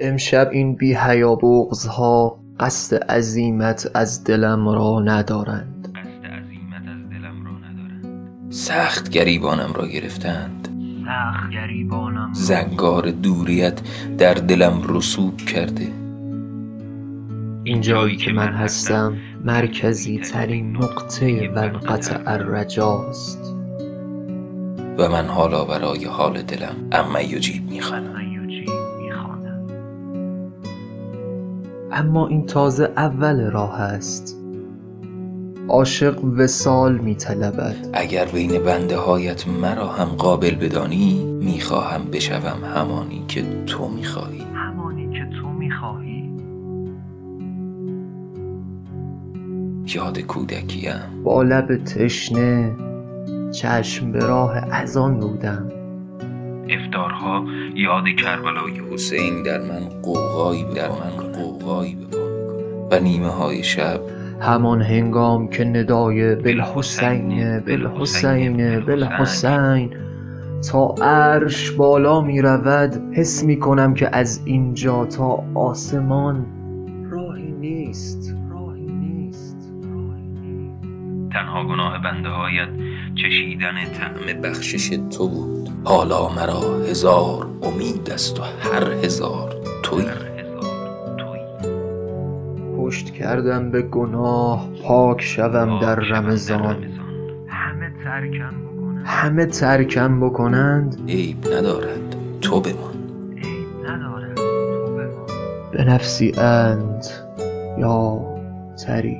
امشب این بی حیا بغضها قصد عزیمت از دلم را ندارند. سخت گریبانم را گرفتند. سخت گریبانم زنگار دوریت در دلم رسوب کرده. این جایی که من هستم مرکزی ترین نقطه ونقطع الرجاست. و من حالا برای حال دلم اما یجیب می‌خوانم. اما این تازه اول راه است. عاشق وصال می طلبد اگر بین بنده هایت مرا هم قابل بدانی می‌خواهم بشوم همانی که تو می‌خواهی. همانی که تو می‌خواهی. یاد کودکیم با لب تشنه چشم به راه اذان بودم. افتارها یاد کربلای حسین در من قوقایی در من قوقایی به می‌کند. و نیمه های شب همان هنگام که ندای بالحسین بالحسین بالحسین تا عرش بالا می رود حس می کنم که از اینجا تا آسمان راهی نیست راهی نیست راهی نیست. تنها گناه بنده هایت چشیدن طعم بخشش تو بود. حالا مرا هزار امید است و هر هزار توی. پشت کردم به گناه پاک شوم در رمضان. همه ترکم بکنند. همه ترکم بکنند. عیب ندارد تو بمان. به نفسی انت یا تری